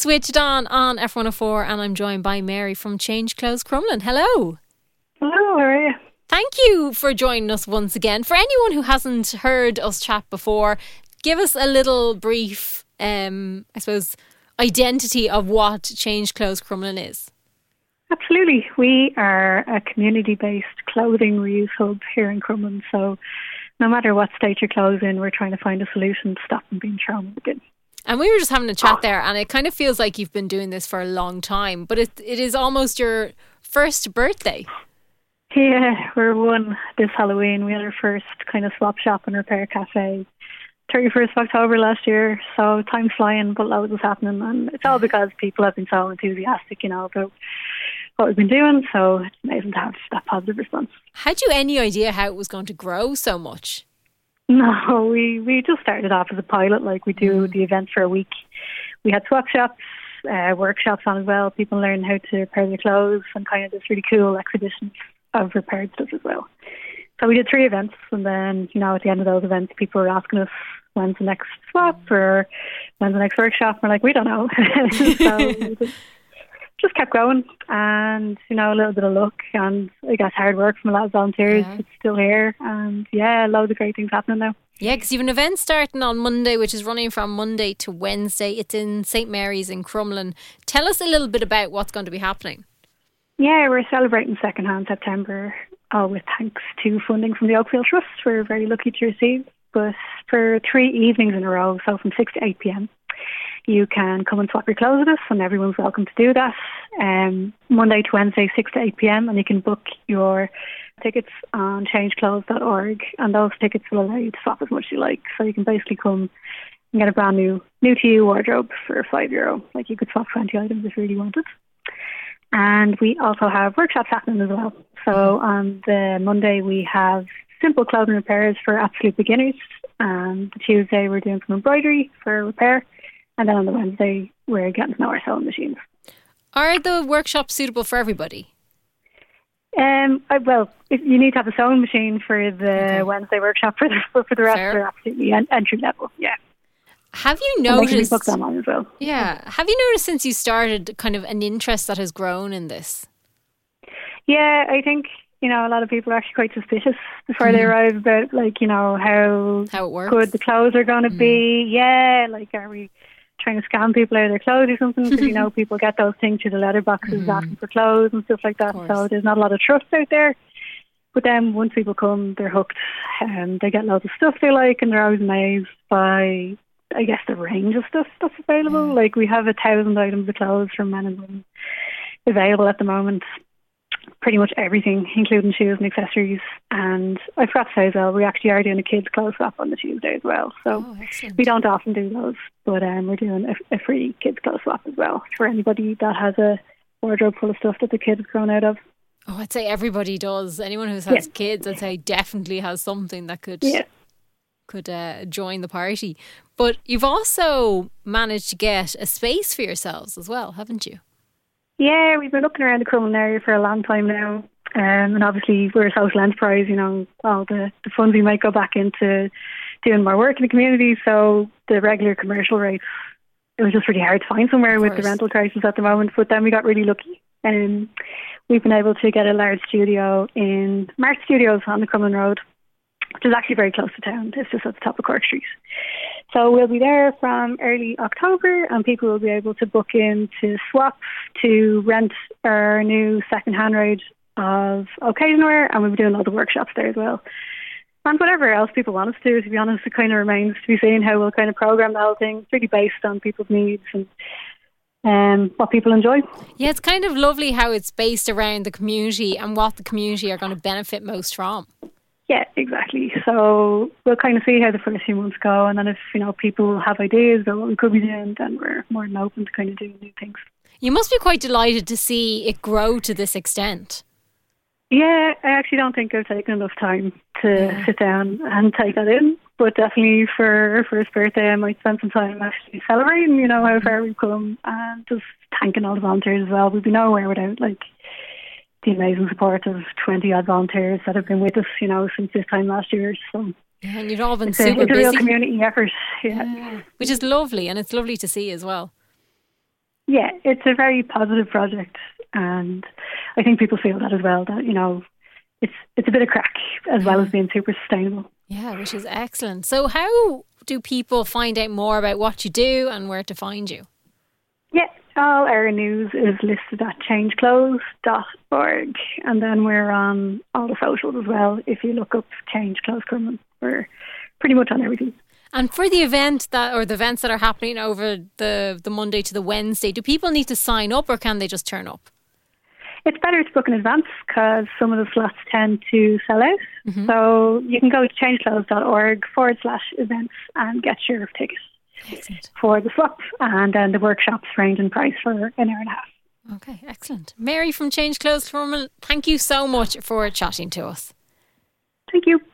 switched on on F104, and I'm joined by Mary from Change Clothes Crumlin. Hello. Hello, how are you? Thank you for joining us once again. For anyone who hasn't heard us chat before, give us a little brief, um, I suppose, identity of what Change Clothes Crumlin is. Absolutely. We are a community based clothing reuse hub here in Crumlin. So no matter what state your clothes in, we're trying to find a solution to stop them being thrown in the bin. And we were just having a chat oh. there, and it kind of feels like you've been doing this for a long time, but it it is almost your first birthday. Yeah, we're one this Halloween. We had our first kind of swap shop and repair cafe 31st of October last year. So time's flying, but loads is happening. And it's all because people have been so enthusiastic, you know, about what we've been doing. So it's amazing to have that positive response. Had you any idea how it was going to grow so much? No, we, we just started off as a pilot, like we do Mm. the event for a week. We had swap shops, uh, workshops on as well. People learn how to repair their clothes and kind of this really cool exhibition of repaired stuff as well. So we did three events, and then you know at the end of those events, people were asking us when's the next swap or when's the next workshop. We're like, we don't know. so we just, just kept going, and you know a little bit of luck and I guess hard work from a lot of volunteers. Yeah. It's still here, and yeah, loads of great things happening now. Yeah, because you have an event starting on Monday, which is running from Monday to Wednesday. It's in St Mary's in Crumlin. Tell us a little bit about what's going to be happening. Yeah, we're celebrating second hand September uh, with thanks to funding from the Oakfield Trust. We're very lucky to receive. But for three evenings in a row, so from 6 to 8 pm, you can come and swap your clothes with us, and everyone's welcome to do that. Um, Monday to Wednesday, 6 to 8 pm, and you can book your tickets on changeclothes.org, and those tickets will allow you to swap as much as you like. So you can basically come and get a brand new, new to you wardrobe for five euro. Like you could swap 20 items if you really wanted. And we also have workshops happening as well. So on the Monday we have simple clothing repairs for absolute beginners. And the Tuesday we're doing some embroidery for repair. And then on the Wednesday we're getting to know our sewing machines. Are the workshops suitable for everybody? Um, I, well, if you need to have a sewing machine for the Okay. Wednesday workshop. For the for the rest, Fair. they're absolutely entry level. Yeah, Have you and they can be noticed? booked online as well. Yeah. Have you noticed since you started kind of an interest that has grown in this? Yeah, I think you know a lot of people are actually quite suspicious before they arrive about like you know how How it works? good the clothes are going to be. Yeah, like are we trying to scam people out of their clothes or something? Because you know people get those things through the letter boxes mm. asking for clothes and stuff like that. So there's not a lot of trust out there. But then once people come, they're hooked. and they get loads of stuff they like, and they're always amazed by, I guess, the range of stuff that's available. Mm. Like we have a thousand items of clothes from men and women available at the moment. Pretty much everything, including shoes and accessories. And I forgot to say as well, we actually are doing a kids' clothes swap on the Tuesday as well. So Oh, we don't often do those, but um, we're doing a, a free kids' clothes swap as well for anybody that has a wardrobe full of stuff that the kids have grown out of. Oh, I'd say everybody does. Anyone who has Yeah. kids, I'd say definitely has something that could Yeah. could uh, join the party. But you've also managed to get a space for yourselves as well, haven't you? Yeah, we've been looking around the Crumlin area for a long time now. Um, and obviously, we're a social enterprise, you know, all the, the funds we might go back into doing more work in the community. So the regular commercial rates, it was just really hard to find somewhere with the rental crisis at the moment. But then we got really lucky. And we've been able to get a large studio in Mart Studios on the Crumlin Road, which is actually very close to town. It's just at the top of Cork Street. So we'll be there from early October, and people will be able to book in to swap, to rent our new second-hand range of occasion wear, and we'll be doing lots of workshops there as well. And whatever else people want us to do, to be honest, it kind of remains to be seen how we'll kind of program the whole thing. It's really based on people's needs and um, what people enjoy. Yeah, it's kind of lovely how it's based around the community and what the community are going to benefit most from. Yeah, exactly. So we'll kind of see how the first few months go, and then if you know people have ideas about what we could be doing, then we're more than open to kind of doing new things. You must be quite delighted to see it grow to this extent. Yeah, I actually don't think I've taken enough time to Yeah. sit down and take that in. But definitely for first birthday, I might spend some time actually celebrating, you know, how far we've come and just thanking all the volunteers as well. We'd be nowhere without like the amazing support of 20 odd volunteers that have been with us, you know, since this time last year. So Yeah, and you've all been it's a, super it's a real community effort. Yeah. Yeah, which is lovely, and it's lovely to see as well. yeah, it's a very positive project, and I think people feel that as well. That you know, it's it's a bit of craic as well as being super sustainable. Yeah, which is excellent. So, how do people find out more about what you do and where to find you? All our news is listed at changeclothes.org, and then we're on all the socials as well. If you look up Change Clothes Crumlin, we're pretty much on everything. And for the event that, or the events that are happening over the the Monday to the Wednesday, do people need to sign up, or can they just turn up? It's better to book in advance because some of the slots tend to sell out. Mm-hmm. So you can go to changeclothes.org forward slash events and get your ticket excellent. for the swap. And then the workshops range in price for an hour and a half. Okay, excellent. Mary from Change Clothes, Formal, thank you so much for chatting to us. Thank you.